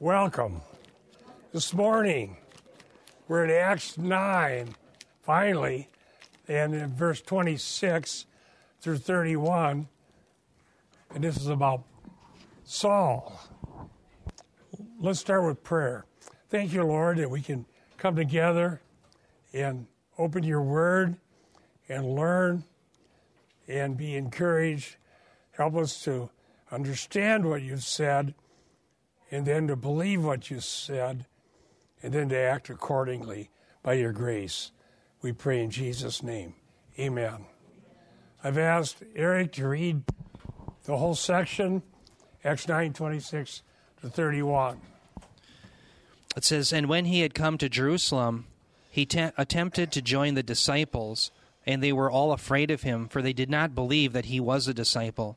Welcome. This morning, we're in Acts 9, finally, and in verse 26 through 31, and this is about Saul. Let's start with prayer. Thank you, Lord, that we can come together and open your word and learn and be encouraged. Help us to understand what you've said and then to believe what you said and then to act accordingly by your grace. We pray in Jesus' name. Amen. I've asked Eric to read the whole section, Acts 9 26 to 31. It says, And when he had come to Jerusalem, he te- attempted to join the disciples, and they were all afraid of him, for they did not believe that he was a disciple.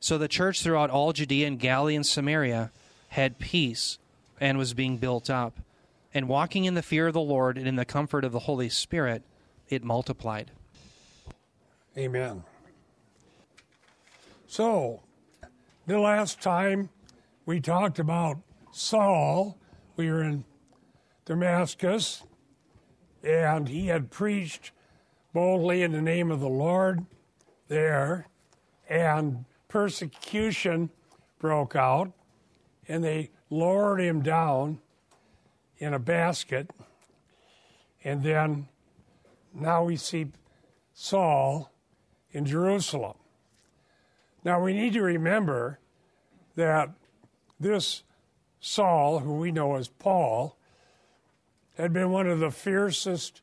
So the church throughout all Judea and Galilee and Samaria had peace and was being built up. And walking in the fear of the Lord and in the comfort of the Holy Spirit, it multiplied. Amen. So, the last time we talked about Saul, we were in Damascus, and he had preached boldly in the name of the Lord there, and persecution broke out, and they lowered him down in a basket. And then now we see Saul in Jerusalem. Now we need to remember that this Saul, who we know as Paul, had been one of the fiercest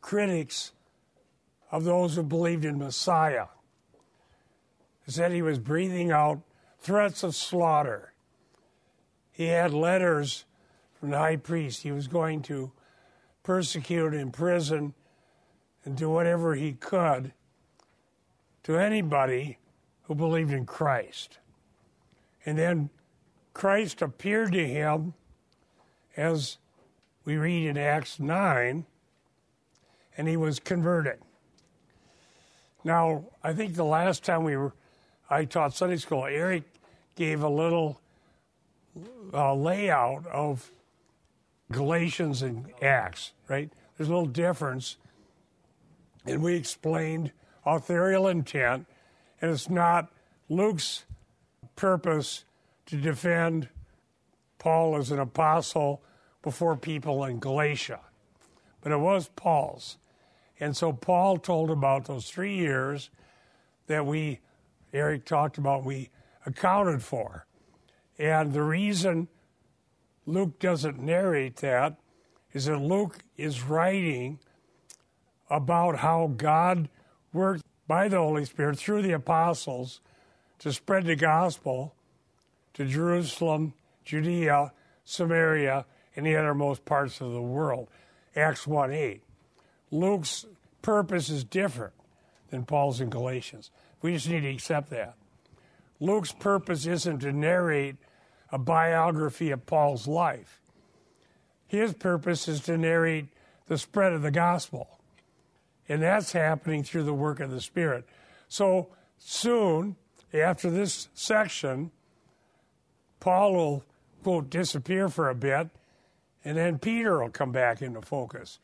critics of those who believed in Messiah. Said he was breathing out threats of slaughter. He had letters from the high priest. He was going to persecute, imprison, and do whatever he could to anybody who believed in Christ. And then Christ appeared to him as we read in Acts 9, and he was converted. Now, I think the last time we were, I taught Sunday school, Eric gave a little uh, layout of Galatians and Acts, right? There's a little difference. And we explained authorial intent, and it's not Luke's purpose to defend Paul as an apostle before people in Galatia, but it was Paul's. And so Paul told about those three years that we, Eric talked about, we accounted for. And the reason Luke doesn't narrate that is that Luke is writing about how God worked by the Holy Spirit through the apostles to spread the gospel to Jerusalem, Judea, Samaria, and the uttermost parts of the world. Acts 1 8. Luke's purpose is different than Paul's in Galatians. We just need to accept that. Luke's purpose isn't to narrate a biography of Paul's life. His purpose is to narrate the spread of the gospel. And that's happening through the work of the Spirit. So soon, after this section, Paul will, quote, disappear for a bit, and then Peter will come back into focus.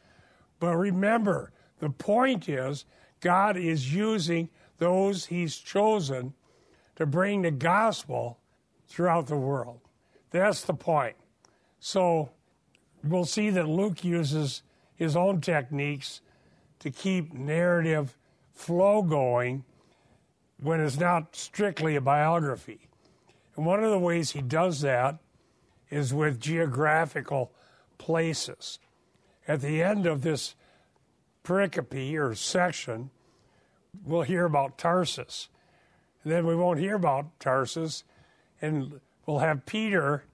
But remember, the point is God is using those he's chosen to bring the gospel throughout the world. That's the point. So we'll see that Luke uses his own techniques to keep narrative flow going when it's not strictly a biography. And one of the ways he does that is with geographical places. At the end of this pericope or section, we'll hear about Tarsus. And then we won't hear about Tarsus, and we'll have Peter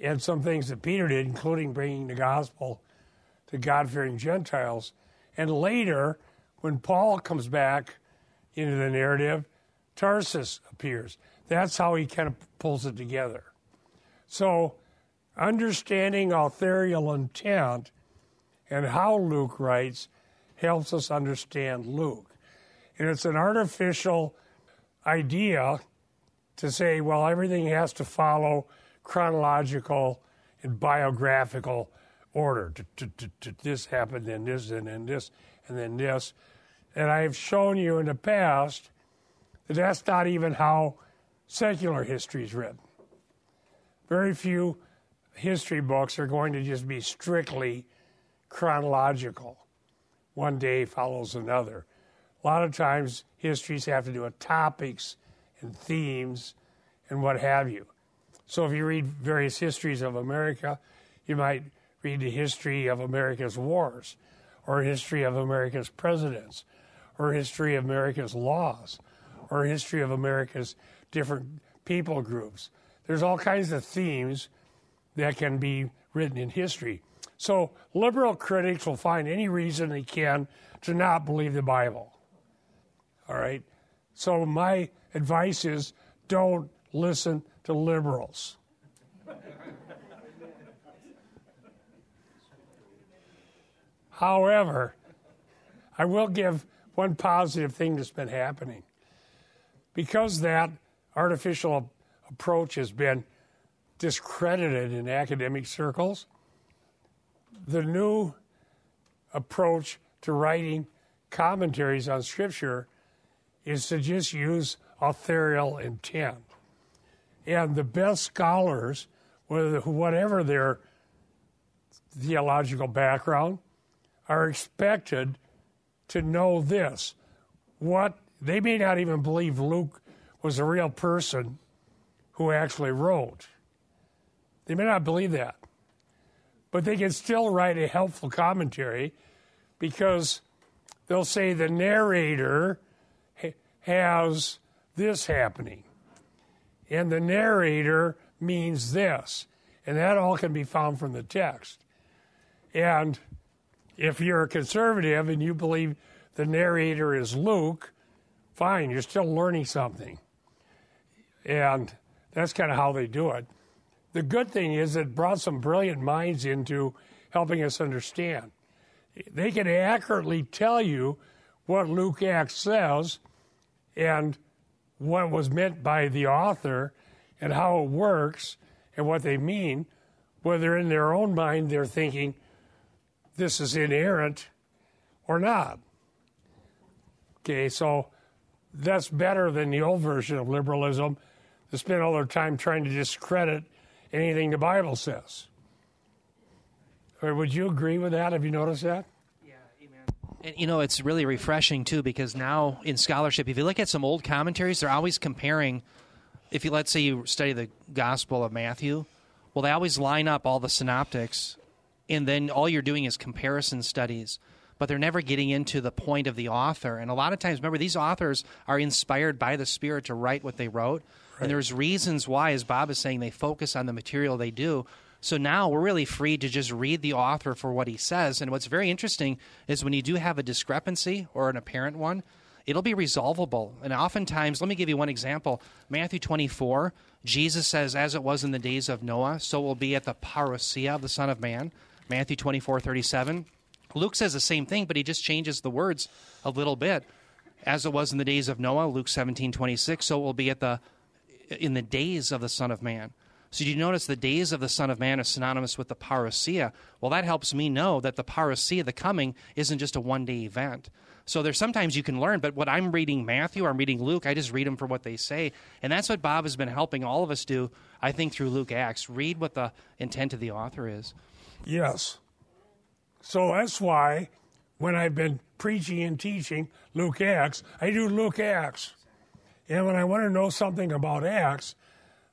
and some things that Peter did, including bringing the gospel to God fearing Gentiles. And later, when Paul comes back into the narrative, Tarsus appears. That's how he kind of pulls it together. So, understanding authorial intent and how Luke writes helps us understand Luke. And it's an artificial idea to say, well, everything has to follow chronological and biographical order. This happened, then this, and then this, and then this. And I've shown you in the past that that's not even how secular history is written. Very few history books are going to just be strictly chronological. One day follows another. A lot of times, histories have to do with topics and themes and what have you. So, if you read various histories of America, you might read the history of America's wars, or history of America's presidents, or history of America's laws, or history of America's different people groups. There's all kinds of themes that can be written in history. So liberal critics will find any reason they can to not believe the Bible. All right? So my advice is don't listen to liberals. However, I will give one positive thing that's been happening. Because that artificial approach has been discredited in academic circles, the new approach to writing commentaries on Scripture is to just use authorial intent. And the best scholars, whatever their theological background, are expected to know this. What they may not even believe Luke was a real person who actually wrote. They may not believe that. But they can still write a helpful commentary because they'll say the narrator has this happening. And the narrator means this. And that all can be found from the text. And if you're a conservative and you believe the narrator is Luke, fine, you're still learning something. And that's kind of how they do it. The good thing is it brought some brilliant minds into helping us understand. They can accurately tell you what Luke Acts says and what was meant by the author and how it works and what they mean, whether in their own mind they're thinking this is inerrant or not. Okay, so that's better than the old version of liberalism to spend all their time trying to discredit anything the Bible says. Or would you agree with that? Have you noticed that? And you know, it's really refreshing too because now in scholarship, if you look at some old commentaries, they're always comparing. If you let's say you study the Gospel of Matthew, well, they always line up all the synoptics, and then all you're doing is comparison studies but they're never getting into the point of the author. And a lot of times, remember, these authors are inspired by the Spirit to write what they wrote. Right. And there's reasons why, as Bob is saying, they focus on the material they do. So now we're really free to just read the author for what he says. And what's very interesting is when you do have a discrepancy or an apparent one, it'll be resolvable. And oftentimes, let me give you one example Matthew 24, Jesus says, As it was in the days of Noah, so will be at the parousia of the Son of Man. Matthew 24, 37. Luke says the same thing, but he just changes the words a little bit. As it was in the days of Noah, Luke 17, 26, so it will be at the in the days of the Son of Man. So do you notice the days of the Son of Man is synonymous with the parousia? Well, that helps me know that the parousia, the coming, isn't just a one day event. So there's sometimes you can learn, but what I'm reading Matthew, I'm reading Luke, I just read them for what they say. And that's what Bob has been helping all of us do, I think, through Luke Acts. Read what the intent of the author is. Yes. So that's why when I've been preaching and teaching Luke Acts, I do Luke Acts. And when I want to know something about Acts,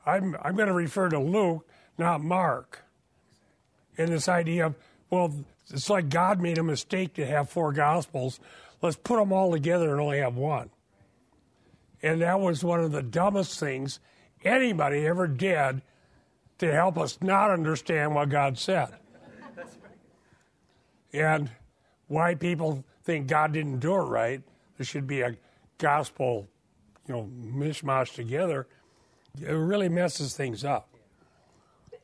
I'm, I'm going to refer to Luke, not Mark. And this idea of, well, it's like God made a mistake to have four Gospels. Let's put them all together and only have one. And that was one of the dumbest things anybody ever did to help us not understand what God said. And why people think God didn't do it right, there should be a gospel, you know, mishmash together. It really messes things up.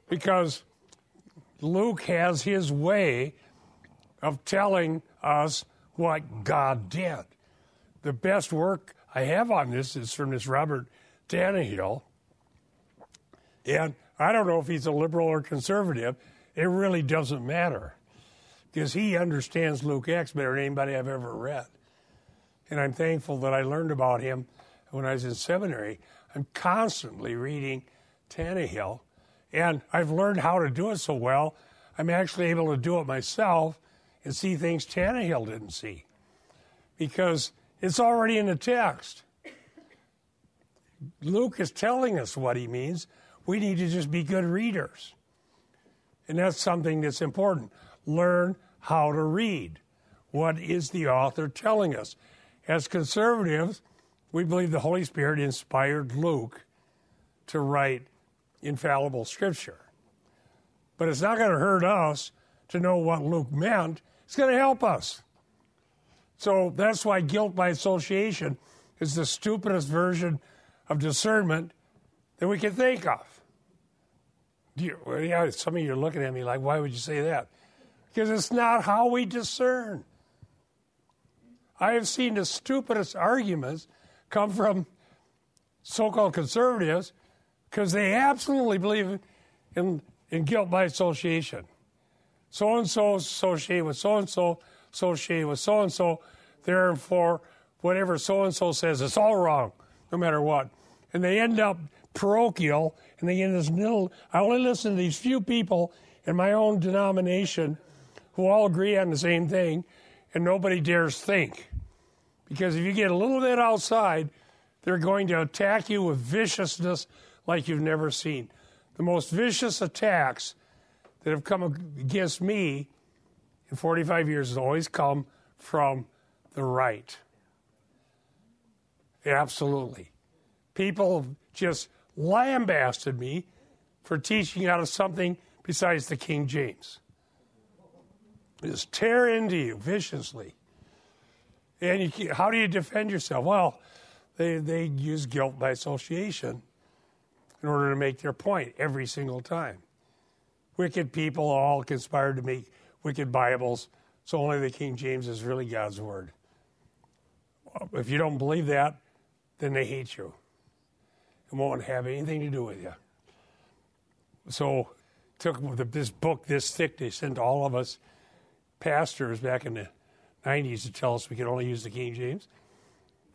Because Luke has his way of telling us what God did. The best work I have on this is from this Robert Tannehill. And I don't know if he's a liberal or conservative. It really doesn't matter because he understands Luke Acts better than anybody I've ever read. And I'm thankful that I learned about him when I was in seminary. I'm constantly reading Tannehill, and I've learned how to do it so well, I'm actually able to do it myself and see things Tannehill didn't see because it's already in the text. Luke is telling us what he means. We need to just be good readers. And that's something that's important. Learn how to read. What is the author telling us? As conservatives, we believe the Holy Spirit inspired Luke to write infallible scripture. But it's not going to hurt us to know what Luke meant. It's going to help us. So that's why guilt by association is the stupidest version of discernment that we can think of. You, yeah, some of you are looking at me like, why would you say that? Because it's not how we discern. I have seen the stupidest arguments come from so called conservatives because they absolutely believe in, in guilt by association. So and so associated with so and so, associated with so and so, therefore, whatever so and so says, it's all wrong, no matter what. And they end up parochial, and they get this little. I only listen to these few people in my own denomination who all agree on the same thing, and nobody dares think. Because if you get a little bit outside, they're going to attack you with viciousness like you've never seen. The most vicious attacks that have come against me in 45 years has always come from the right. Absolutely. People just lambasted me for teaching out of something besides the King James. Just tear into you viciously. And you, how do you defend yourself? Well, they, they use guilt by association in order to make their point every single time. Wicked people all conspired to make wicked Bibles, so only the King James is really God's Word. If you don't believe that, then they hate you and won't have anything to do with you. So, took this book this thick they sent all of us pastors back in the 90s to tell us we could only use the King James.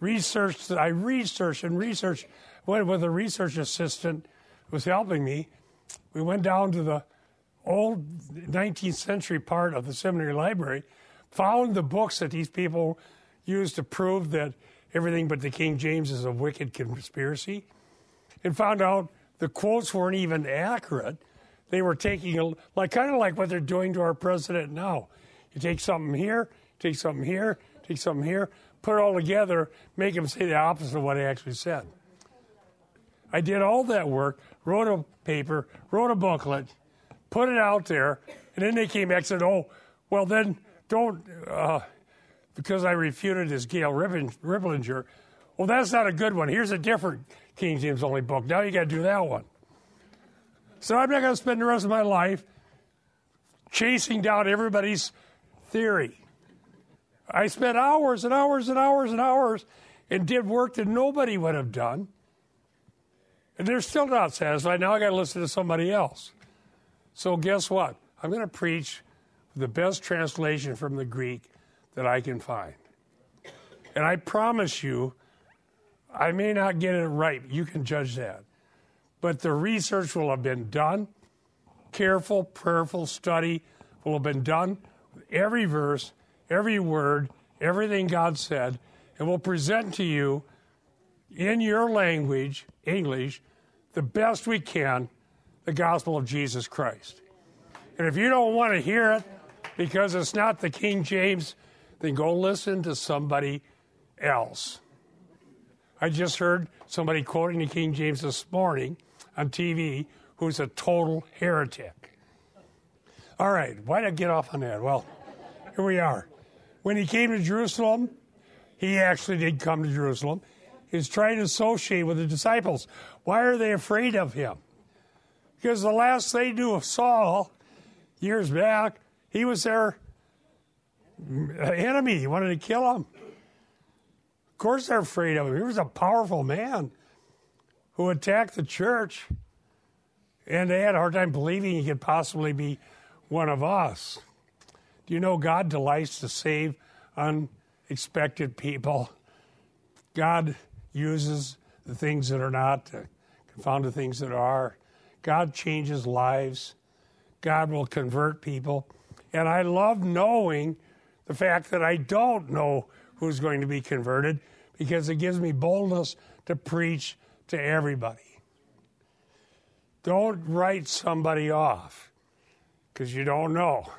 Researched, I researched and researched, went with a research assistant who was helping me. We went down to the old 19th century part of the seminary library, found the books that these people used to prove that everything but the King James is a wicked conspiracy, and found out the quotes weren't even accurate. They were taking a, like kind of like what they're doing to our president now. You take something here, take something here, take something here, put it all together, make him say the opposite of what he actually said. I did all that work, wrote a paper, wrote a booklet, put it out there, and then they came back and said, "Oh, well then don't." Uh, because I refuted this Gail Riplinger. Well, that's not a good one. Here's a different King James only book. Now you got to do that one. So I'm not going to spend the rest of my life chasing down everybody's theory. I spent hours and hours and hours and hours and did work that nobody would have done. And they're still not satisfied. Now I got to listen to somebody else. So guess what? I'm going to preach the best translation from the Greek that I can find. And I promise you, I may not get it right. You can judge that. But the research will have been done. Careful, prayerful study will have been done. Every verse, every word, everything God said, and we'll present to you in your language, English, the best we can, the gospel of Jesus Christ. And if you don't want to hear it because it's not the King James then go listen to somebody else. I just heard somebody quoting the King James this morning on TV who's a total heretic. All right, why did I get off on that? Well, here we are. When he came to Jerusalem, he actually did come to Jerusalem. He's trying to associate with the disciples. Why are they afraid of him? Because the last they knew of Saul, years back, he was their enemy. He wanted to kill him. Of course, they're afraid of him. He was a powerful man who attacked the church, and they had a hard time believing he could possibly be one of us. Do you know God delights to save unexpected people? God uses the things that are not to confound the things that are. God changes lives. God will convert people. And I love knowing the fact that I don't know who's going to be converted because it gives me boldness to preach to everybody. Don't write somebody off because you don't know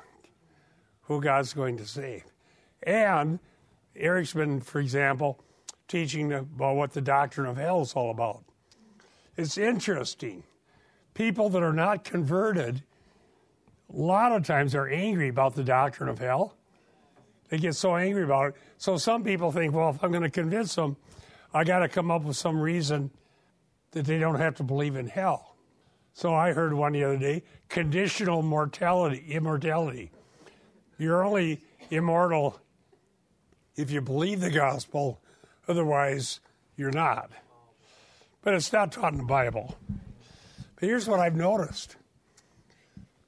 who God's going to save. And Eric's been, for example, teaching about what the doctrine of hell is all about. It's interesting. People that are not converted, a lot of times are angry about the doctrine of hell. They get so angry about it. So some people think, well, if I'm going to convince them, I got to come up with some reason that they don't have to believe in hell. So I heard one the other day conditional mortality, immortality. You're only immortal if you believe the gospel, otherwise, you're not. But it's not taught in the Bible. But here's what I've noticed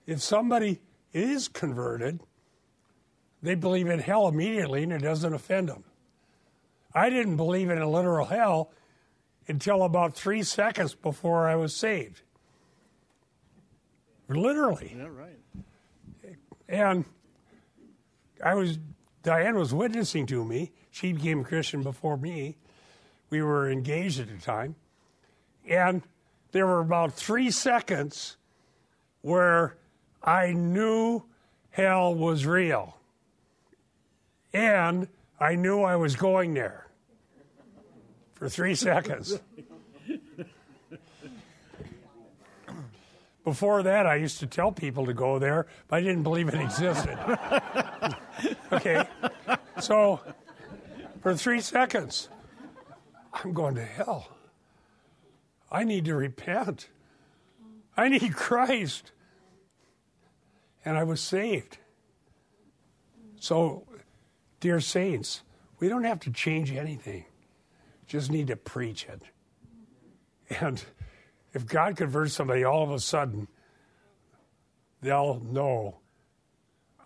if somebody is converted, they believe in hell immediately and it doesn't offend them. I didn't believe in a literal hell until about three seconds before I was saved. Literally. Yeah, right. And I was, Diane was witnessing to me. She became a Christian before me. We were engaged at the time. And there were about three seconds where I knew hell was real. And I knew I was going there for three seconds. Before that, I used to tell people to go there, but I didn't believe it existed. okay, so for three seconds, I'm going to hell. I need to repent. I need Christ. And I was saved. So, dear saints, we don't have to change anything, just need to preach it. And if God converts somebody all of a sudden, they'll know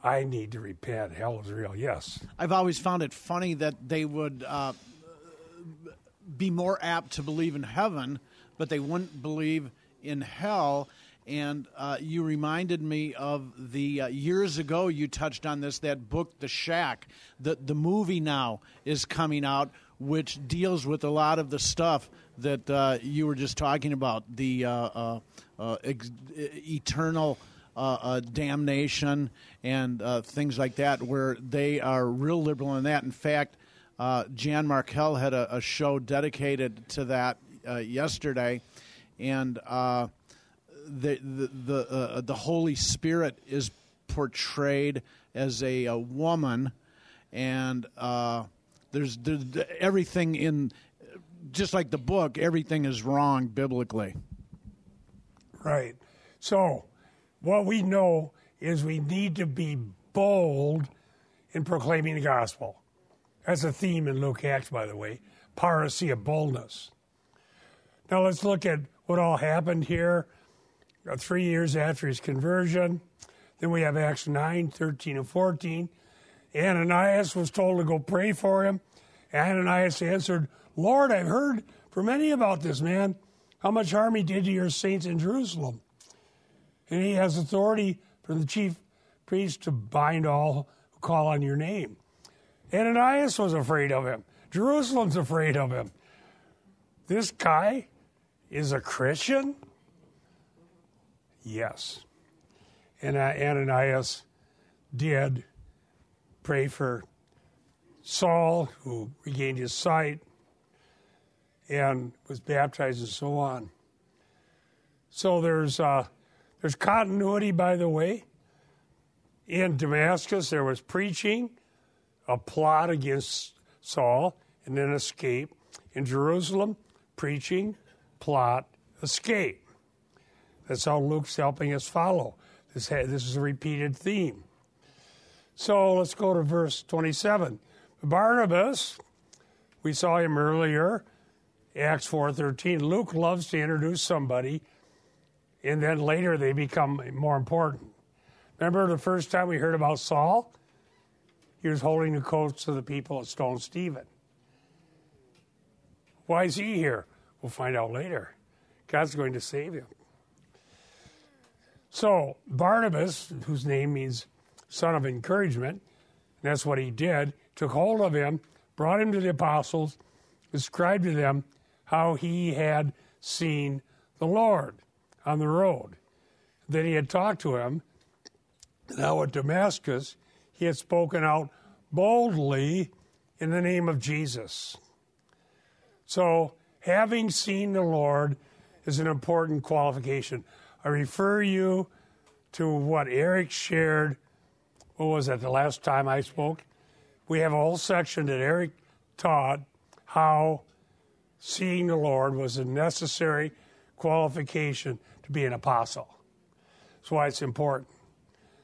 I need to repent. Hell is real. Yes. I've always found it funny that they would uh, be more apt to believe in heaven, but they wouldn't believe in hell. And uh, you reminded me of the uh, years ago you touched on this that book, The Shack. The the movie now is coming out, which deals with a lot of the stuff that uh, you were just talking about the uh, uh, uh, ex- eternal uh, uh, damnation and uh, things like that, where they are real liberal in that. In fact, Jan Markell had a, a, show dedicated to that yesterday, and the the the, the Holy Spirit is portrayed as a, a woman, and there's, there's everything in just like the book, everything is wrong biblically. Right. So, what we know is we need to be bold in proclaiming the gospel. That's a theme in Luke Acts, by the way parrhesia of boldness. Now, let's look at what all happened here uh, three years after his conversion. Then we have Acts 9, 13, and 14. Ananias was told to go pray for him. Ananias answered, Lord, I've heard from many about this man, how much harm he did to your saints in Jerusalem. And he has authority from the chief priest to bind all who call on your name. Ananias was afraid of him. Jerusalem's afraid of him. This guy is a Christian? Yes. And uh, Ananias did pray for Saul, who regained his sight and was baptized and so on. So there's uh, there's continuity, by the way. In Damascus, there was preaching, a plot against Saul, and then escape. In Jerusalem, preaching, plot, escape. That's how Luke's helping us follow. This, this is a repeated theme. So let's go to verse 27. Barnabas, we saw him earlier, Acts 4:13. Luke loves to introduce somebody and then later they become more important. Remember the first time we heard about Saul? He was holding the coats of the people at Stone Stephen. Why is he here? We'll find out later. God's going to save him. So, Barnabas, whose name means son of encouragement, that's what he did, took hold of him, brought him to the apostles, described to them how he had seen the Lord on the road. Then he had talked to him. Now at Damascus, he had spoken out boldly in the name of Jesus. So, having seen the Lord is an important qualification. I refer you to what Eric shared. What was that, the last time I spoke? We have a whole section that Eric taught how seeing the Lord was a necessary qualification to be an apostle. That's why it's important.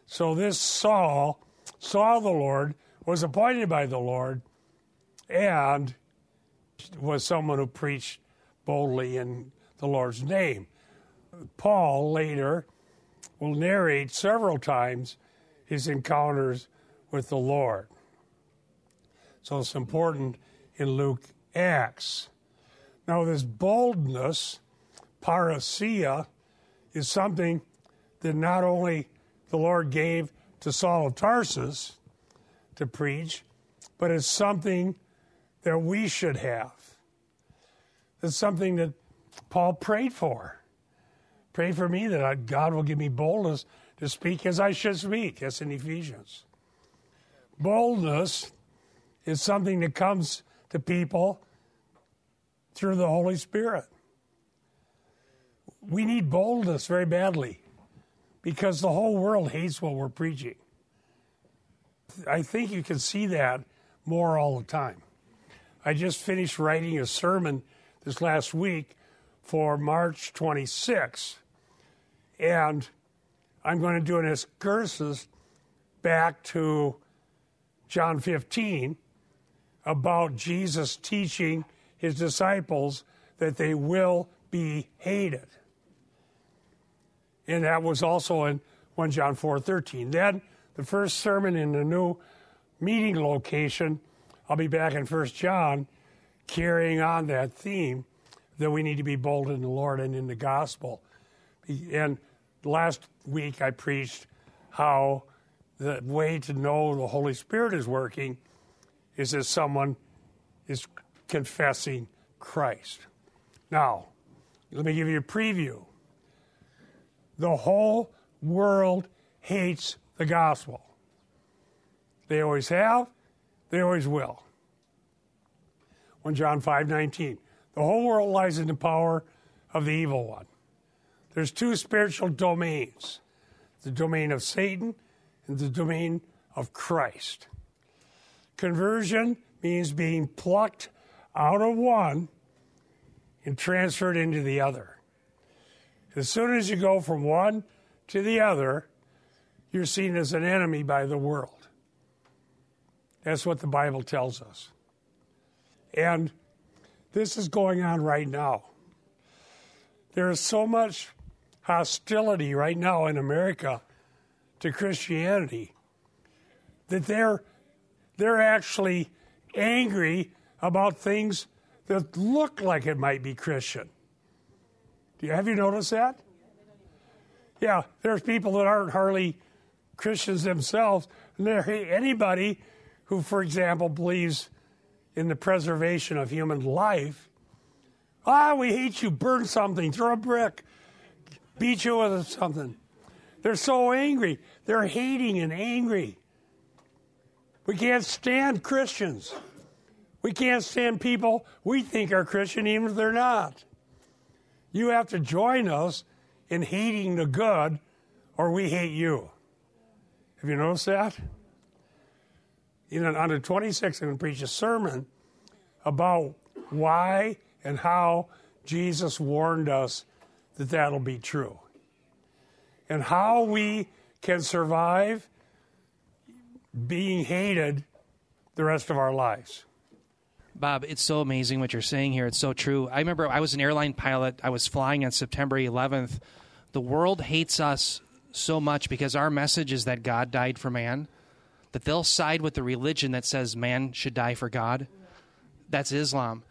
So this Saul saw the Lord, was appointed by the Lord, and was someone who preached boldly in the Lord's name. Paul later will narrate several times his encounters with the Lord. So it's important in Luke Acts. Now, this boldness, parrhesia, is something that not only the Lord gave to Saul of Tarsus to preach, but it's something that we should have. It's something that Paul prayed for. Pray for me that God will give me boldness to speak as I should speak. That's in Ephesians. Boldness is something that comes to people through the Holy Spirit we need boldness very badly because the whole world hates what we're preaching. I think you can see that more all the time. I just finished writing a sermon this last week for March 26, and I'm going to do an excursus back to John 15 about Jesus teaching his disciples that they will be hated and that was also in 1 John 4:13. Then the first sermon in the new meeting location, I'll be back in 1 John carrying on that theme that we need to be bold in the Lord and in the gospel. And last week I preached how the way to know the Holy Spirit is working is that someone is confessing Christ. Now, let me give you a preview. The whole world hates the gospel. They always have, they always will. 1 John 5:19. The whole world lies in the power of the evil one. There's two spiritual domains. The domain of Satan and the domain of Christ. Conversion means being plucked out of one and transferred into the other. As soon as you go from one to the other, you're seen as an enemy by the world. That's what the Bible tells us. And this is going on right now. There is so much hostility right now in America to Christianity that they're they're actually angry about things that look like it might be Christian. Do you, have you noticed that? Yeah, there's people that aren't hardly Christians themselves, and anybody who, for example, believes in the preservation of human life. Ah, we hate you. Burn something. Throw a brick. Beat you with something. They're so angry. They're hating and angry. We can't stand Christians. We can't stand people we think are Christian, even if they're not. You have to join us in hating the good or we hate you. Have you noticed that? You know, on the 26th, I'm going to preach a sermon about why and how Jesus warned us that that'll be true. And how we can survive being hated the rest of our lives. Bob, it's so amazing what you're saying here. It's so true. I remember I was an airline pilot. I was flying on September 11th. The world hates us so much because our message is that God died for man, that they'll side with the religion that says man should die for God. That's Islam.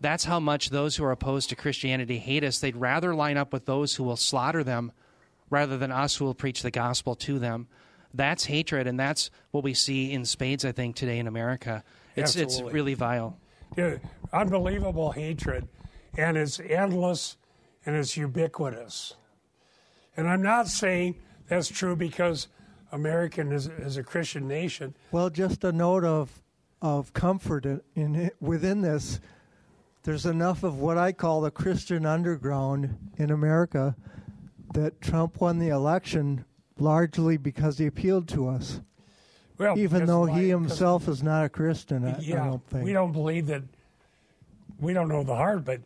That's how much those who are opposed to Christianity hate us. They'd rather line up with those who will slaughter them rather than us who will preach the gospel to them. That's hatred, and that's what we see in spades, I think, today in America. It's, it's really vile. Yeah, unbelievable hatred, and it's endless and it's ubiquitous. And I'm not saying that's true because American is, is a Christian nation. Well, just a note of of comfort in, in it, within this. There's enough of what I call the Christian underground in America that Trump won the election largely because he appealed to us, Well, even though he himself is not a Christian. I, yeah, I don't think. we don't believe that. We don't know the heart, but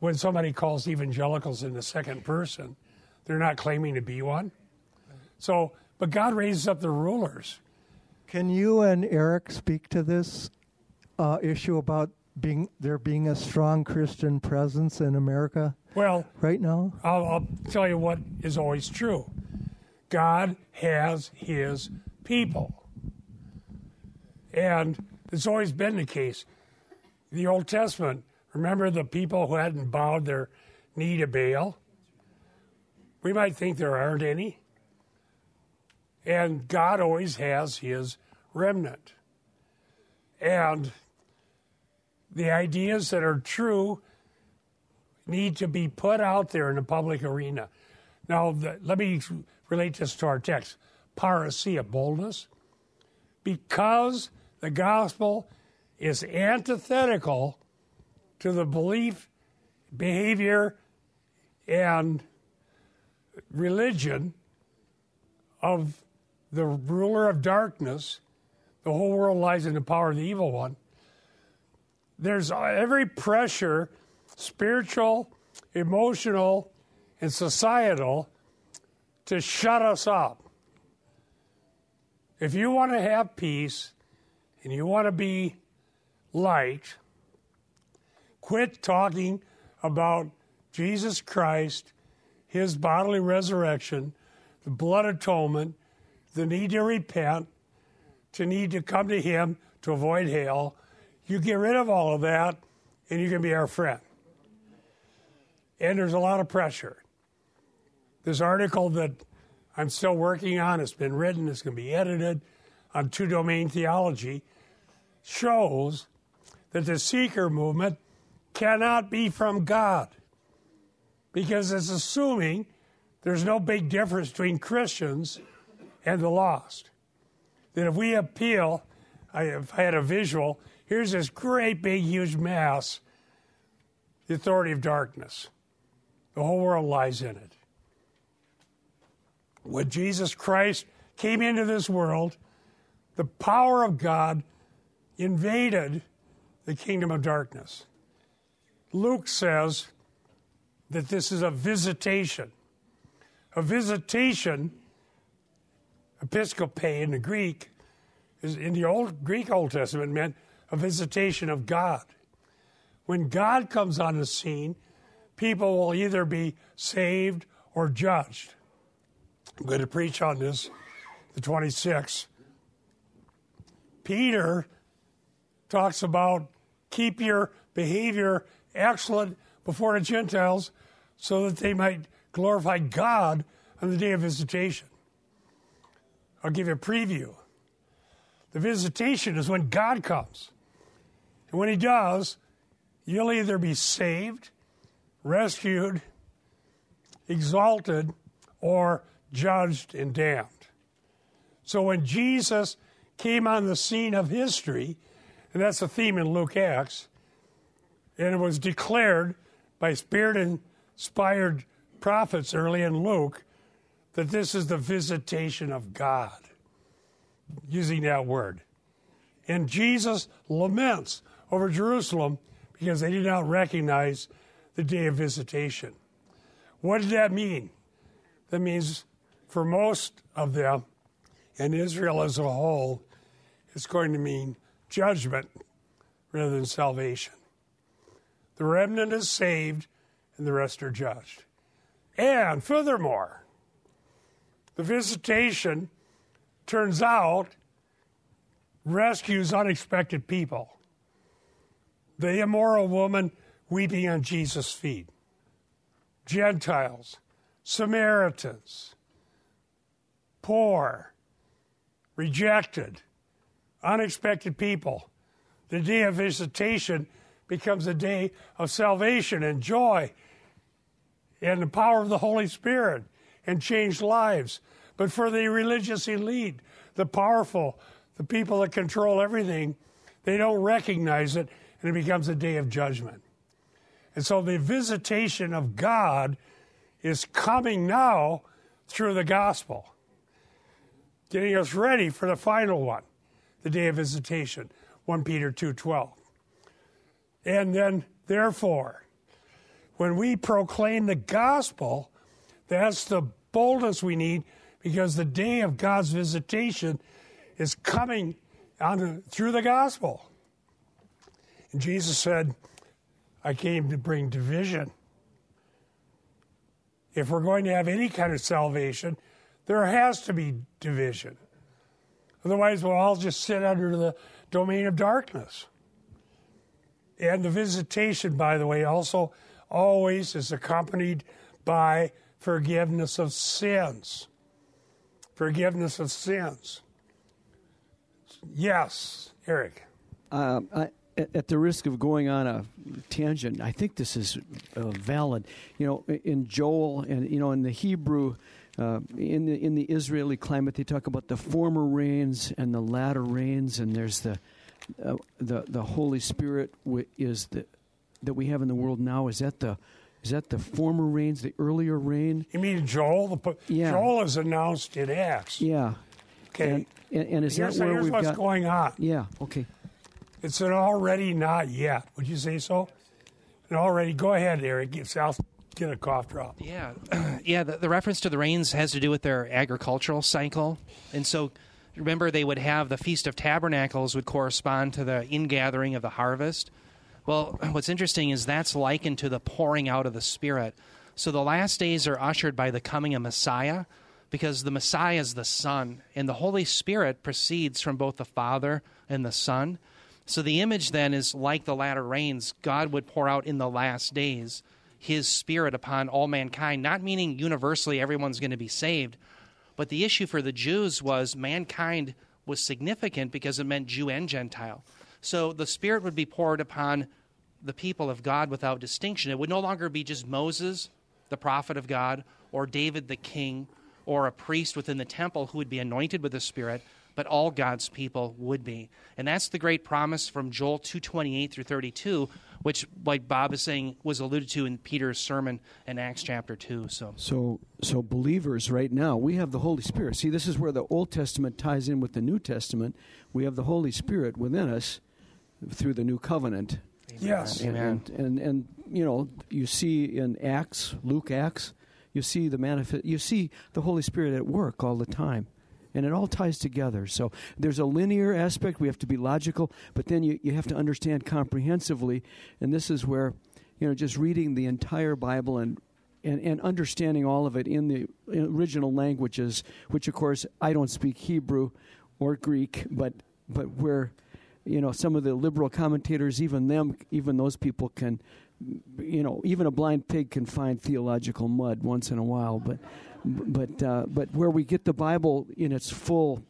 when somebody calls evangelicals in the second person, they're not claiming to be one. So, but God raises up the rulers. Can you and Eric speak to this uh, issue about being there being a strong Christian presence in America Well, right now? I'll, I'll tell you what is always true God has his people. And it's always been the case. The Old Testament, remember the people who hadn't bowed their knee to Baal? We might think there aren't any. And God always has his remnant. And the ideas that are true need to be put out there in the public arena. Now, the, let me relate this to our text parrhesia, boldness. Because the gospel is antithetical to the belief, behavior, and religion of the ruler of darkness, the whole world lies in the power of the evil one. There's uh, every pressure, spiritual, emotional, and societal, to shut us up. If you want to have peace and you want to be light, quit talking about Jesus Christ, his bodily resurrection, the blood atonement, the need to repent, to need to come to him to avoid hell. You get rid of all of that, and you can be our friend. And there's a lot of pressure. This article that I'm still working on, it's been written, it's going to be edited on two domain theology, shows that the seeker movement cannot be from God because it's assuming there's no big difference between Christians and the lost. That if we appeal, I, I had a visual, here's this great big huge mass, the authority of darkness. The whole world lies in it. When Jesus Christ came into this world, the power of God invaded the kingdom of darkness. Luke says that this is a visitation. A visitation, episcope in the Greek, is in the old Greek Old Testament meant a visitation of God. When God comes on the scene, people will either be saved or judged. I'm going to preach on this, the 26th. Peter talks about keep your behavior excellent before the Gentiles so that they might glorify God on the day of visitation. I'll give you a preview. The visitation is when God comes. And when He does, you'll either be saved, rescued, exalted, or judged and damned. So when Jesus came on the scene of history, and that's a theme in Luke Acts, and it was declared by spirit inspired prophets early in Luke that this is the visitation of God, using that word. And Jesus laments over Jerusalem because they did not recognize the day of visitation. What did that mean? That means for most of them, and Israel as a whole, it's going to mean judgment rather than salvation. The remnant is saved, and the rest are judged. And furthermore, the visitation turns out rescues unexpected people. The immoral woman weeping on Jesus' feet, Gentiles, Samaritans, poor, rejected, unexpected people. The day of visitation becomes a day of salvation and joy and the power of the Holy Spirit and changed lives. But for the religious elite, the powerful, the people that control everything, they don't recognize it and it becomes a day of judgment. And so the visitation of God is coming now through the gospel, getting us ready for the final one, the day of visitation, 1 Peter 2:12. And then therefore, when we proclaim the gospel, that's the boldness we need because the day of God's visitation is coming on, through the gospel. And Jesus said, I came to bring division. If we're going to have any kind of salvation, there has to be division. Otherwise, we'll all just sit under the domain of darkness. And the visitation, by the way, also always is accompanied by forgiveness of sins. Forgiveness of sins. Yes, Eric. Uh, at the risk of going on a tangent, I think this is uh, valid. You know, in Joel and you know in the Hebrew, uh, in the in the Israeli climate, they talk about the former rains and the latter rains, and there's the uh, the the Holy Spirit is the that we have in the world now. Is that the is that the former rains, the earlier rain? You mean Joel? The, yeah. Joel is announced in Acts. Yeah. Okay. And, and, and is here's, that where here's we've what's got, going on? Yeah. Okay. It's an already not yet. Would you say so? An already. Go ahead, Eric. Get South. Get a cough drop. Yeah, yeah. The, the reference to the rains has to do with their agricultural cycle, and so remember they would have the Feast of Tabernacles would correspond to the ingathering of the harvest. Well, what's interesting is that's likened to the pouring out of the Spirit. So the last days are ushered by the coming of Messiah because the Messiah is the Son, and the Holy Spirit proceeds from both the Father and the Son. So the image then is like the latter rains, God would pour out in the last days his spirit upon all mankind, not meaning universally everyone's going to be saved, but the issue for the Jews was mankind was significant because it meant Jew and Gentile. So the spirit would be poured upon the people of God without distinction. It would no longer be just Moses, the prophet of God, or David the king, or a priest within the temple who would be anointed with the spirit but all God's people would be. And that's the great promise from Joel 2:28 through 32, which like Bob is saying was alluded to in Peter's sermon in Acts chapter 2. So So so believers right now, we have the Holy Spirit. See, this is where the Old Testament ties in with the New Testament. We have the Holy Spirit within us through the new covenant. Yes. And, and, and and you know, you see in Acts, Luke Acts, you see the manifest you see the Holy Spirit at work all the time and it all ties together. So there's a linear aspect, we have to be logical, but then you, you have to understand comprehensively, and this is where, you know, just reading the entire Bible and and, and understanding all of it in the original languages, which of course I don't speak Hebrew or Greek, but but where you know some of the liberal commentators, even them, even those people can, you know, even a blind pig can find theological mud once in a while, but but uh, but where we get the Bible in its full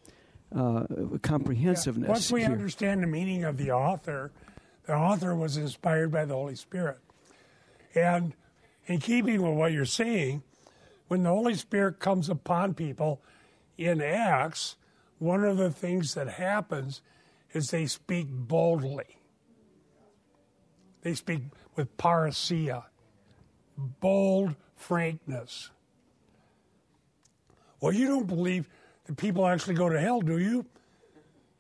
uh, comprehensiveness. Yeah. Once we here. understand the meaning of the author, the author was inspired by the Holy Spirit, and in keeping with what you're saying, when the Holy Spirit comes upon people in Acts, one of the things that happens is they speak boldly. They speak with parrhesia, bold frankness. Well, you don't believe that people actually go to hell, do you?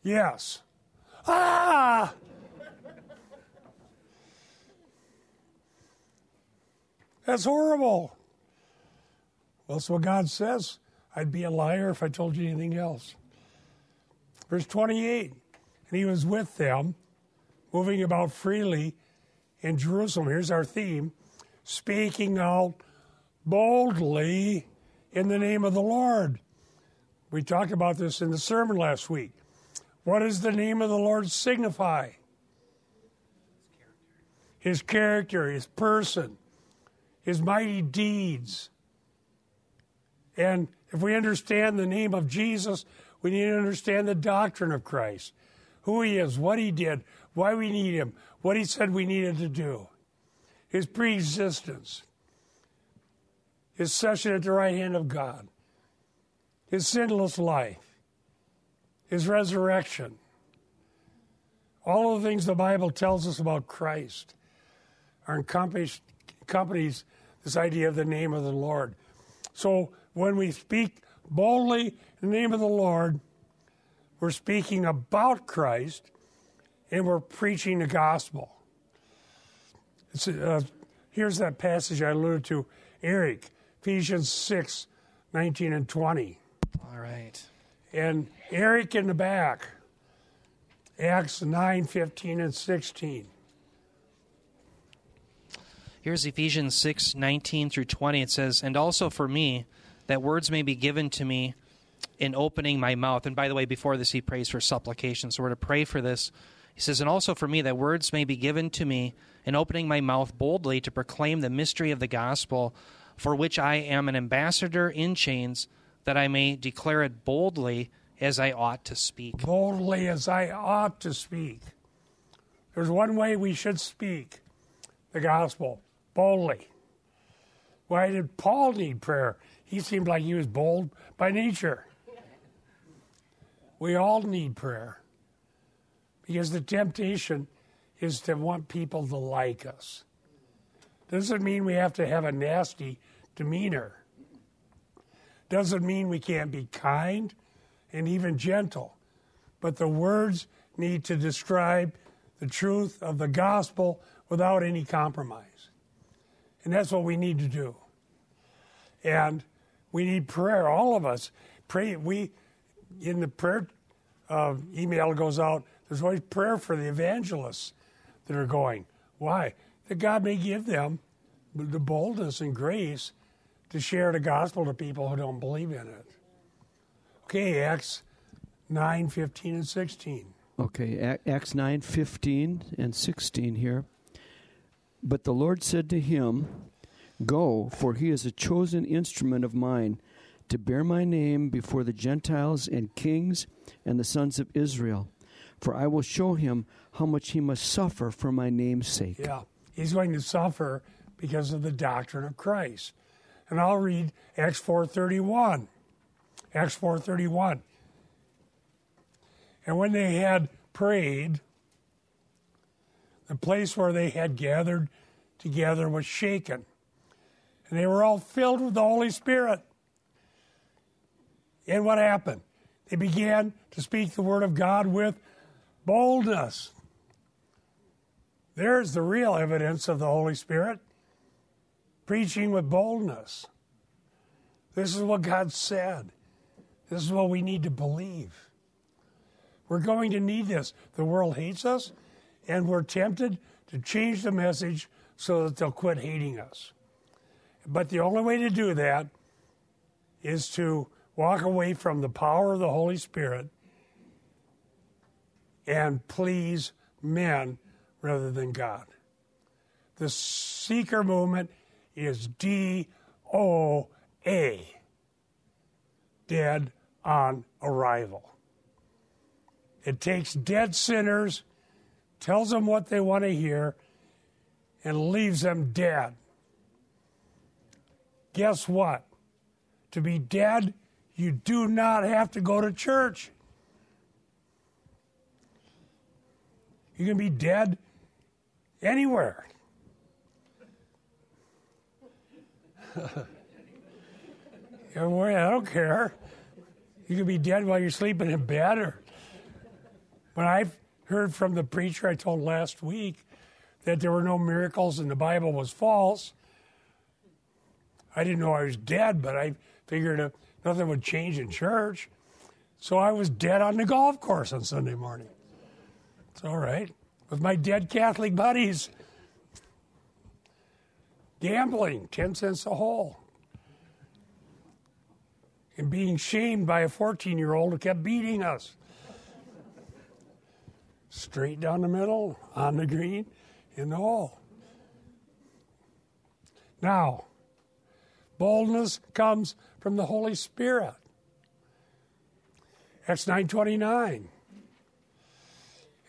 Yes. Ah! That's horrible. Well, that's what God says. I'd be a liar if I told you anything else. Verse 28 And he was with them, moving about freely in Jerusalem. Here's our theme speaking out boldly in the name of the Lord. We talked about this in the sermon last week. What does the name of the Lord signify? His character, his person, his mighty deeds. And if we understand the name of Jesus, we need to understand the doctrine of Christ who he is, what he did, why we need him, what he said we needed to do, his preexistence, his session at the right hand of God, his sinless life, his resurrection. All of the things the Bible tells us about Christ are encompassed, accompanies this idea of the name of the Lord. So when we speak boldly in the name of the Lord, we're speaking about Christ and we're preaching the gospel. Uh, here's that passage I alluded to, Eric, Ephesians 6 19 and 20. All right. And Eric in the back, Acts 9 15 and 16. Here's Ephesians 6 19 through 20. It says, And also for me, that words may be given to me in opening my mouth. And by the way, before this, he prays for supplication. So we're to pray for this. He says, And also for me, that words may be given to me in opening my mouth boldly to proclaim the mystery of the gospel, for which I am an ambassador in chains, that I may declare it boldly as I ought to speak. Boldly as I ought to speak. There's one way we should speak the gospel boldly. Why did Paul need prayer? He seemed like he was bold by nature. We all need prayer because the temptation is to want people to like us. Doesn't mean we have to have a nasty demeanor. Doesn't mean we can't be kind and even gentle. But the words need to describe the truth of the gospel without any compromise. And that's what we need to do. And we need prayer, all of us. Pray. We, in the prayer uh, email goes out, there's always prayer for the evangelists that are going. Why? That God may give them the boldness and grace to share the gospel to people who don't believe in it. Okay, Acts 9, 15, and 16. Okay, Acts 9, 15 and 16 here. But the Lord said to him, Go, for he is a chosen instrument of mine to bear my name before the Gentiles and kings and the sons of Israel. For I will show him how much he must suffer for my name's sake. Yeah, he's going to suffer because of the doctrine of Christ. And I'll read Acts 4:31. Acts 4:31. And when they had prayed, the place where they had gathered together was shaken and they were all filled with the Holy Spirit. And what happened? They began to speak the word of God with boldness. There's the real evidence of the Holy Spirit preaching with boldness. This is what God said. This is what we need to believe. We're going to need this. The world hates us, and we're tempted to change the message so that they'll quit hating us. But the only way to do that is to walk away from the power of the Holy Spirit and please men rather than God. The seeker movement is D O A, dead on arrival. It takes dead sinners, tells them what they want to hear, and leaves them dead guess what? To be dead, you do not have to go to church. You can be dead anywhere. Well, I don't care. You could be dead while you're sleeping in bed. Or when I've heard from the preacher I told last week that there were no miracles and the Bible was false, I didn't know I was dead, but I figured nothing would change in church. So I was dead on the golf course on Sunday morning. It's all right. With my dead Catholic buddies. Gambling, 10 cents a hole. And being shamed by a 14 year old who kept beating us. Straight down the middle, on the green, in the hole. Now, boldness comes from the Holy Spirit. Acts 9.29.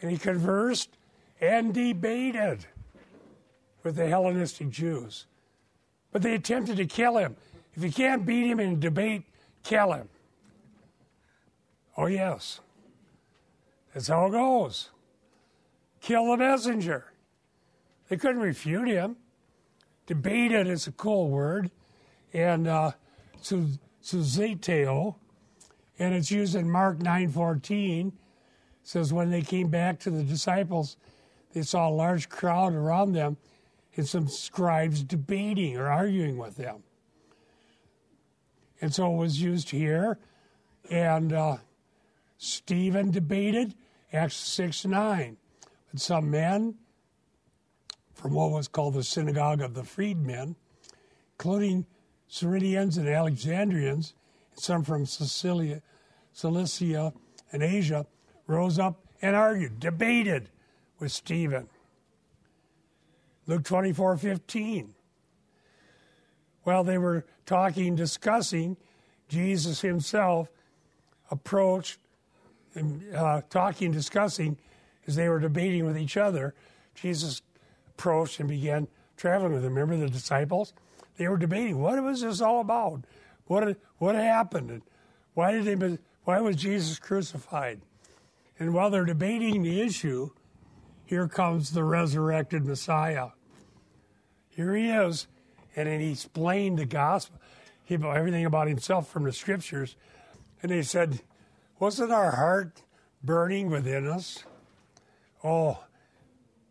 And he conversed and debated with the Hellenistic Jews. But they attempted to kill him. If you can't beat him in debate, kill him. Oh, yes. That's how it goes. Kill the messenger. They couldn't refute him. Debated is a cool word. And uh, and it's used in Mark 9.14. says, when they came back to the disciples, they saw a large crowd around them and some scribes debating or arguing with them. And so it was used here. And uh, Stephen debated, Acts 6 9. But some men from what was called the synagogue of the freedmen, including Cyrenians and Alexandrians, and some from Cilicia, Cilicia and Asia, rose up and argued, debated with Stephen. Luke 24 15. While they were talking, discussing, Jesus himself approached uh, talking, discussing, as they were debating with each other, Jesus approached and began traveling with them. Remember the disciples? They were debating what was this all about? What what happened? And why did they? Why was Jesus crucified? And while they're debating the issue, here comes the resurrected Messiah. Here he is, and then he explained the gospel, he, everything about himself from the scriptures. And he said, Wasn't our heart burning within us? Oh,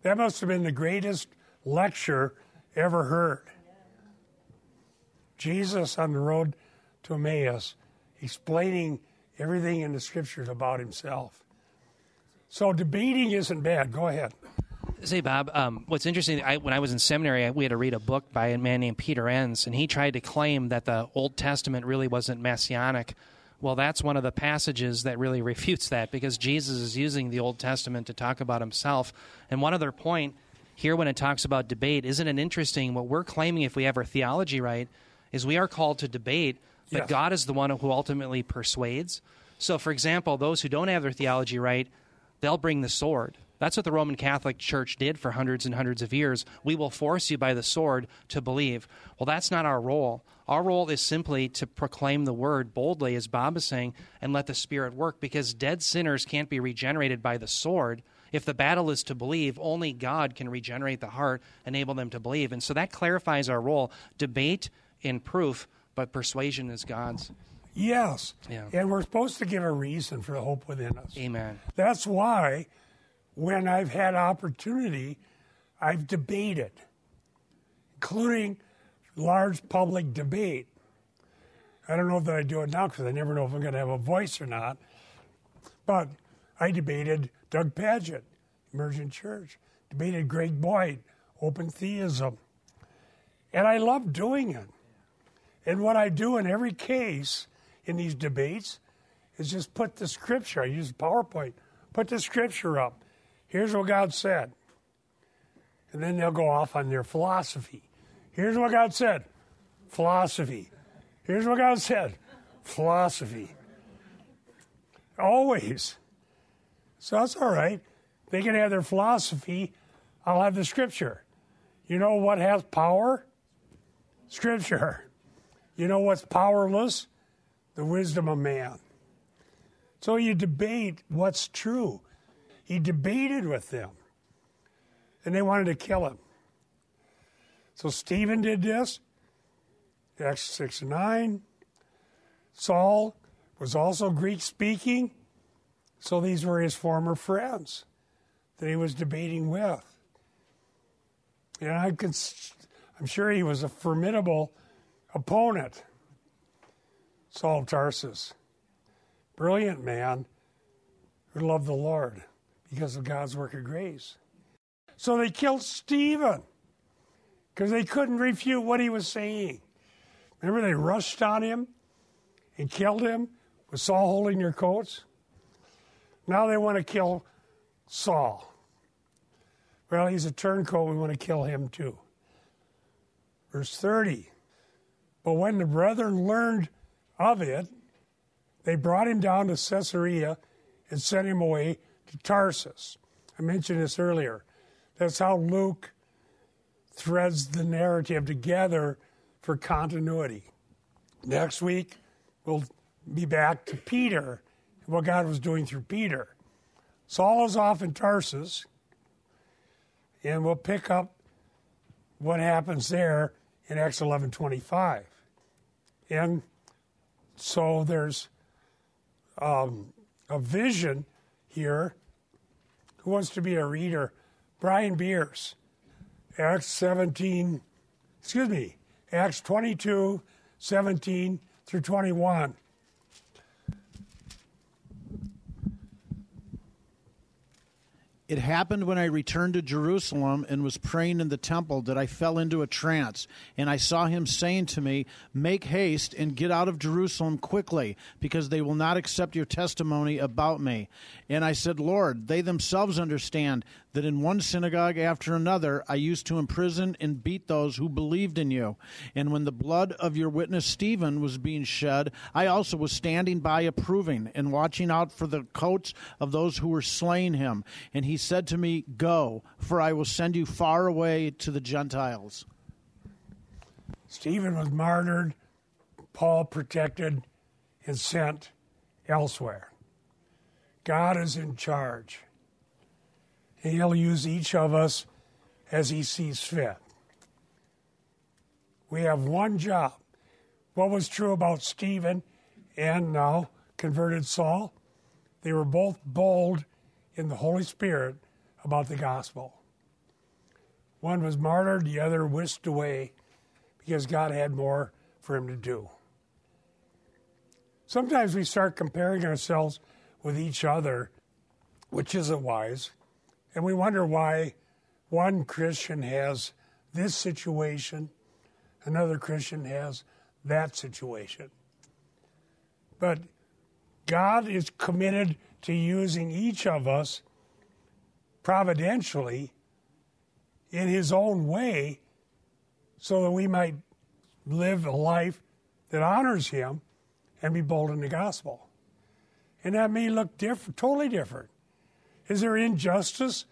that must have been the greatest lecture ever heard. Jesus on the road to Emmaus explaining everything in the scriptures about himself. So debating isn't bad. Go ahead. Say, Bob, um, what's interesting, I, when I was in seminary, we had to read a book by a man named Peter Enns, and he tried to claim that the Old Testament really wasn't messianic. Well, that's one of the passages that really refutes that because Jesus is using the Old Testament to talk about himself. And one other point here, when it talks about debate, isn't it interesting? What we're claiming, if we have our theology right, is we are called to debate, but yes. God is the one who ultimately persuades. So, for example, those who don't have their theology right, they'll bring the sword that's what the Roman Catholic Church did for hundreds and hundreds of years. We will force you by the sword to believe. Well, that's not our role. Our role is simply to proclaim the word boldly, as Bob is saying, and let the Spirit work, because dead sinners can't be regenerated by the sword. If the battle is to believe, only God can regenerate the heart, enable them to believe. And so that clarifies our role. Debate in proof, but persuasion is God's. Yes. Yeah. And we're supposed to give a reason for the hope within us. Amen. That's why when I've had opportunity, I've debated, including large public debate. I don't know that I do it now because I never know if I'm going to have a voice or not. But I debated Doug Pagitt, Emergent Church, debated Greg Boyd, Open Theism. And I love doing it. And what I do in every case in these debates is just put the scripture, I use PowerPoint, put the scripture up Here's what God said. And then they'll go off on their philosophy. Here's what God said philosophy. Here's what God said philosophy. Always. So that's all right. They can have their philosophy. I'll have the scripture. You know what has power? Scripture. You know what's powerless? The wisdom of man. So you debate what's true. He debated with them, and they wanted to kill him. So Stephen did this, Acts 6 and 9. Saul was also Greek speaking, so these were his former friends that he was debating with. And I I'm sure he was a formidable opponent, Saul of Tarsus. Brilliant man who loved the Lord because of God's work of grace. So they killed Stephen because they couldn't refute what he was saying. Remember, they rushed on him and killed him with Saul holding their coats? Now they want to kill Saul. Well, he's a turncoat. We want to kill him too. Verse 30. But when the brethren learned of it, they brought him down to Caesarea and sent him away to Tarsus. I mentioned this earlier. That's how Luke threads the narrative together for continuity. Next week, we'll be back to Peter and what God was doing through Peter. Saul is off in Tarsus, and we'll pick up what happens there in Acts 11:25. And so there's um, a vision here. Who wants to be a reader? Brian Beers, Acts 17, excuse me, Acts 22, 17 through 21. It happened when I returned to Jerusalem and was praying in the temple that I fell into a trance. And I saw him saying to me, Make haste and get out of Jerusalem quickly, because they will not accept your testimony about me. And I said, Lord, they themselves understand that in one synagogue after another I used to imprison and beat those who believed in you. And when the blood of your witness Stephen was being shed, I also was standing by approving and watching out for the coats of those who were slaying him. And he said to me, Go, for I will send you far away to the Gentiles. Stephen was martyred, Paul protected and sent elsewhere. God is in charge. He'll use each of us as he sees fit. We have one job. What was true about Stephen and now converted Saul? They were both bold in the Holy Spirit about the gospel. One was martyred, the other whisked away because God had more for him to do. Sometimes we start comparing ourselves with each other, which isn't wise, and we wonder why one Christian has this situation, another Christian has that situation. But God is committed to using each of us providentially in His own way so that we might live a life that honors Him and be bold in the gospel. And that may look totally different. Is there injustice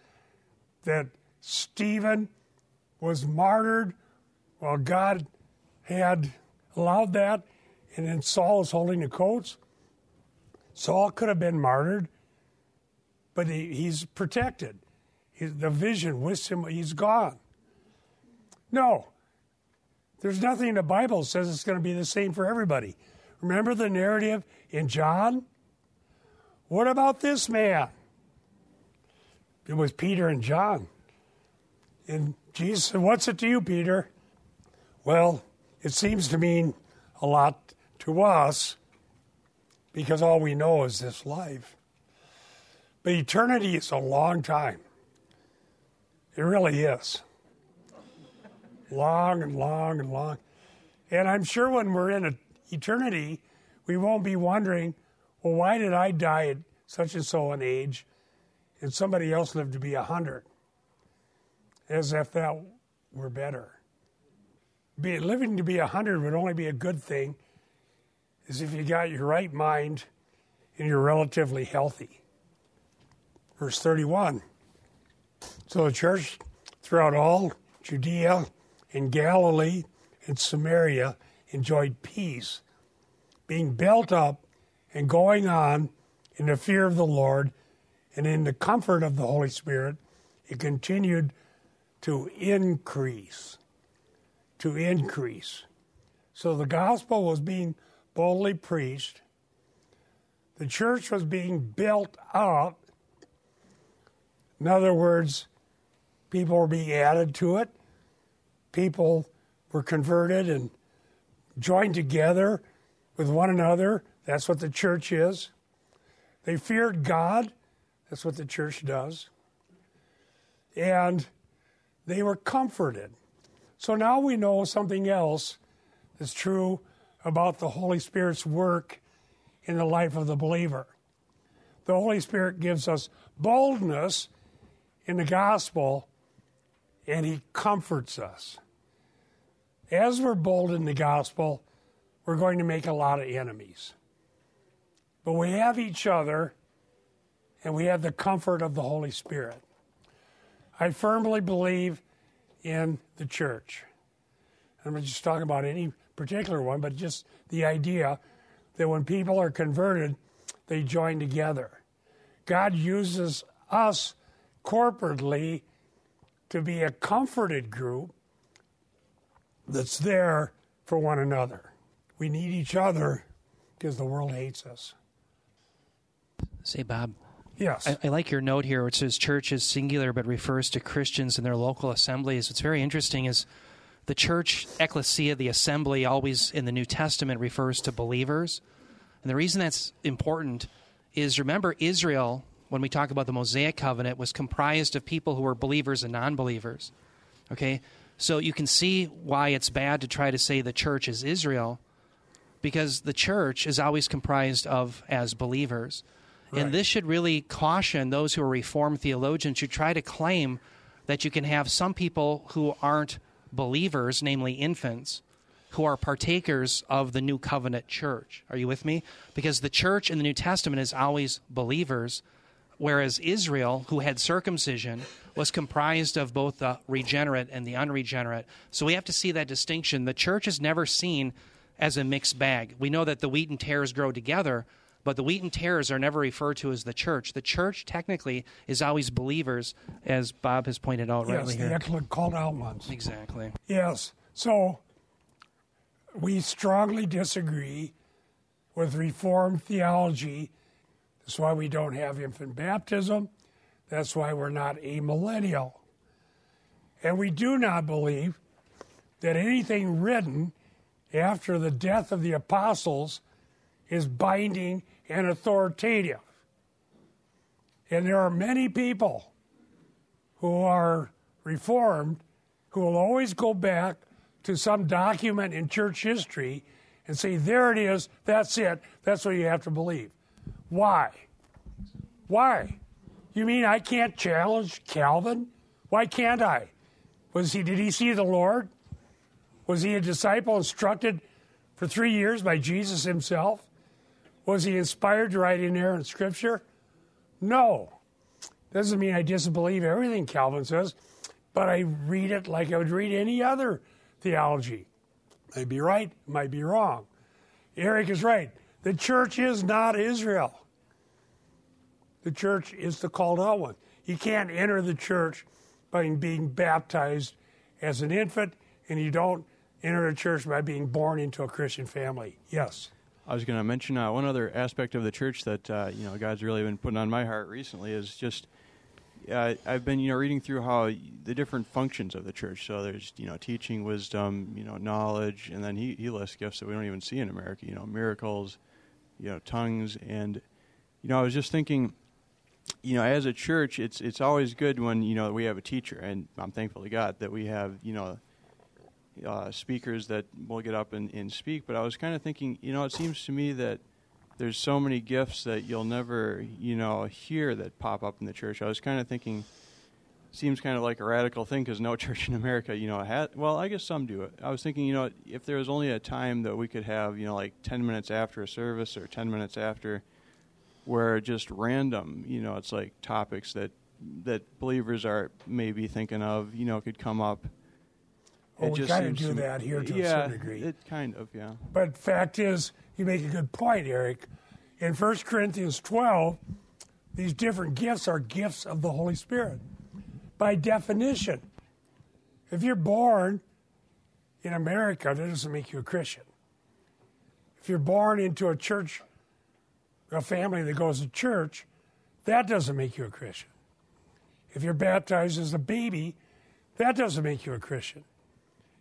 that Stephen was martyred while God had allowed that and then Saul was holding the coats? Saul could have been martyred, but he, he's protected. He, the vision with him, he's gone. No, there's nothing in the Bible says it's going to be the same for everybody. Remember the narrative in John? What about this man? It was Peter and John. And Jesus said, What's it to you, Peter? Well, it seems to mean a lot to us because all we know is this life. But eternity is a long time. It really is. Long and long and long. And I'm sure when we're in eternity, we won't be wondering, well, why did I die at such and so an age and somebody else lived to be a 100? As if that were better. Be, living to be a 100 would only be a good thing is if you got your right mind and you're relatively healthy. Verse 31. So the church throughout all Judea and Galilee and Samaria enjoyed peace, being built up and going on in the fear of the Lord and in the comfort of the Holy Spirit. It continued to increase, to increase. So the gospel was being boldly preached. The church was being built up. In other words, people were being added to it. People were converted and joined together with one another. That's what the church is. They feared God. That's what the church does. And they were comforted. So now we know something else that's true about the Holy Spirit's work in the life of the believer. The Holy Spirit gives us boldness in the gospel and he comforts us. As we're bold in the gospel, we're going to make a lot of enemies. But we have each other and we have the comfort of the Holy Spirit. I firmly believe in the church. I'm not just talking about any particular one, but just the idea that when people are converted, they join together. God uses us corporately to be a comforted group that's there for one another. We need each other because the world hates us. Say, Bob. Yes. I, I, like your note here, which says church is singular but refers to Christians in their local assemblies. What's very interesting is the church, ecclesia, the assembly, always in the New Testament refers to believers. And the reason that's important is remember, Israel, when we talk about the Mosaic covenant, was comprised of people who were believers and non believers. Okay? So you can see why it's bad to try to say the church is Israel, because the church is always comprised of as believers. Right. And this should really caution those who are Reformed theologians who try to claim that you can have some people who aren't believers, namely infants, who are partakers of the new covenant church. Are you with me? Because the church in the New Testament is always believers, whereas Israel, who had circumcision, was comprised of both the regenerate and the unregenerate. So we have to see that distinction. The church is never seen as a mixed bag. We know that the wheat and tares grow together, but the wheat and tares are never referred to as the church. The church technically is always believers, as Bob has pointed out yes, rightly the here. excellent called out ones. Exactly. Yes. So we strongly disagree with Reformed theology. That's why we don't have infant baptism. That's why we're not amillennial. And we do not believe that anything written after the death of the apostles is binding and authoritative. And there are many people who are reformed who will always go back to some document in church history and say, there it is, that's it, that's what you have to believe. Why? Why? You mean I can't challenge Calvin? Why can't I? Was he did he see the Lord? Was he a disciple instructed for three years by Jesus himself? Was he inspired to write inerrant scripture? No. Doesn't mean I disbelieve everything Calvin says, but I read it like I would read any other theology. Might be right, might be wrong. Eric is right. The church is not Israel. The church is the called out one. You can't enter the church by being baptized as an infant, and you don't enter the church by being born into a Christian family. Yes. I was going to mention uh, one other aspect of the church that uh, you know God's really been putting on my heart recently is just uh, I've been you know reading through how the different functions of the church. So there's you know teaching, wisdom, you know knowledge, and then he he lists gifts that we don't even see in America. You know miracles, you know tongues, and you know I was just thinking. You know, as a church, it's it's always good when you know we have a teacher, and I'm thankful to God that we have you know uh, speakers that will get up and, and speak. But I was kind of thinking, you know, it seems to me that there's so many gifts that you'll never, you know, hear that pop up in the church. I was kind of thinking, seems kind of like a radical thing because no church in America, you know, had. Well, I guess some do it. I was thinking, you know, if there was only a time that we could have, you know, like ten minutes after a service or ten minutes after, where just random, you know, it's like topics that that believers are maybe thinking of, you know, could come up Oh, well, we kind of do that here to yeah, a certain degree. It kind of, yeah. But fact is, you make a good point, Eric. In 1 Corinthians 12, these different gifts are gifts of the Holy Spirit. By definition, if you're born in America, that doesn't make you a Christian. If you're born into a church, a family that goes to church, that doesn't make you a Christian. If you're baptized as a baby, that doesn't make you a Christian.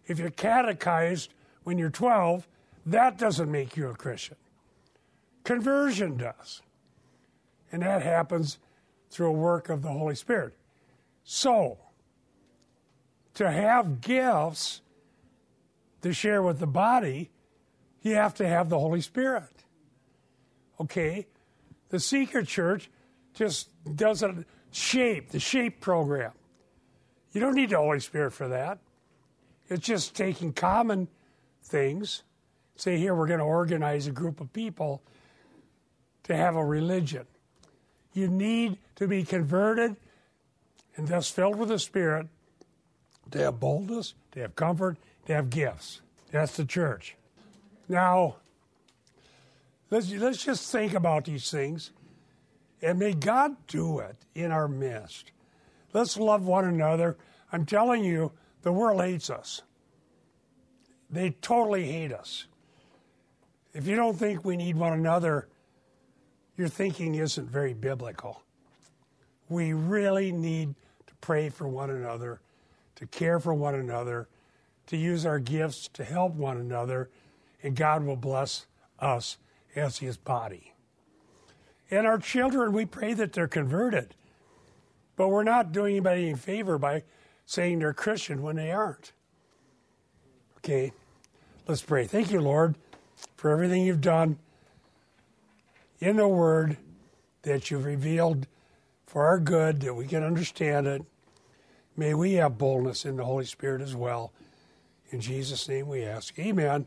If you're catechized when you're 12, that doesn't make you a Christian. Conversion does. And that happens through a work of the Holy Spirit. So, to have gifts to share with the body, you have to have the Holy Spirit. Okay? The Seeker Church just does a shape, the shape program. You don't need the Holy Spirit for that. It's just taking common things, say, here, we're going to organize a group of people to have a religion. You need to be converted and thus filled with the Spirit to have boldness, to have comfort, to have gifts. That's the church. Now, let's, let's just think about these things, and may God do it in our midst. Let's love one another. I'm telling you, the world hates us. They totally hate us. If you don't think we need one another, your thinking isn't very biblical. We really need to pray for one another, to care for one another, to use our gifts to help one another, and God will bless us as His body. And our children, we pray that they're converted, but we're not doing anybody any favor by saying they're Christian when they aren't. Okay, let's pray. Thank you, Lord, for everything you've done in the Word that you've revealed for our good, that we can understand it. May we have boldness in the Holy Spirit as well. In Jesus' name we ask. Amen.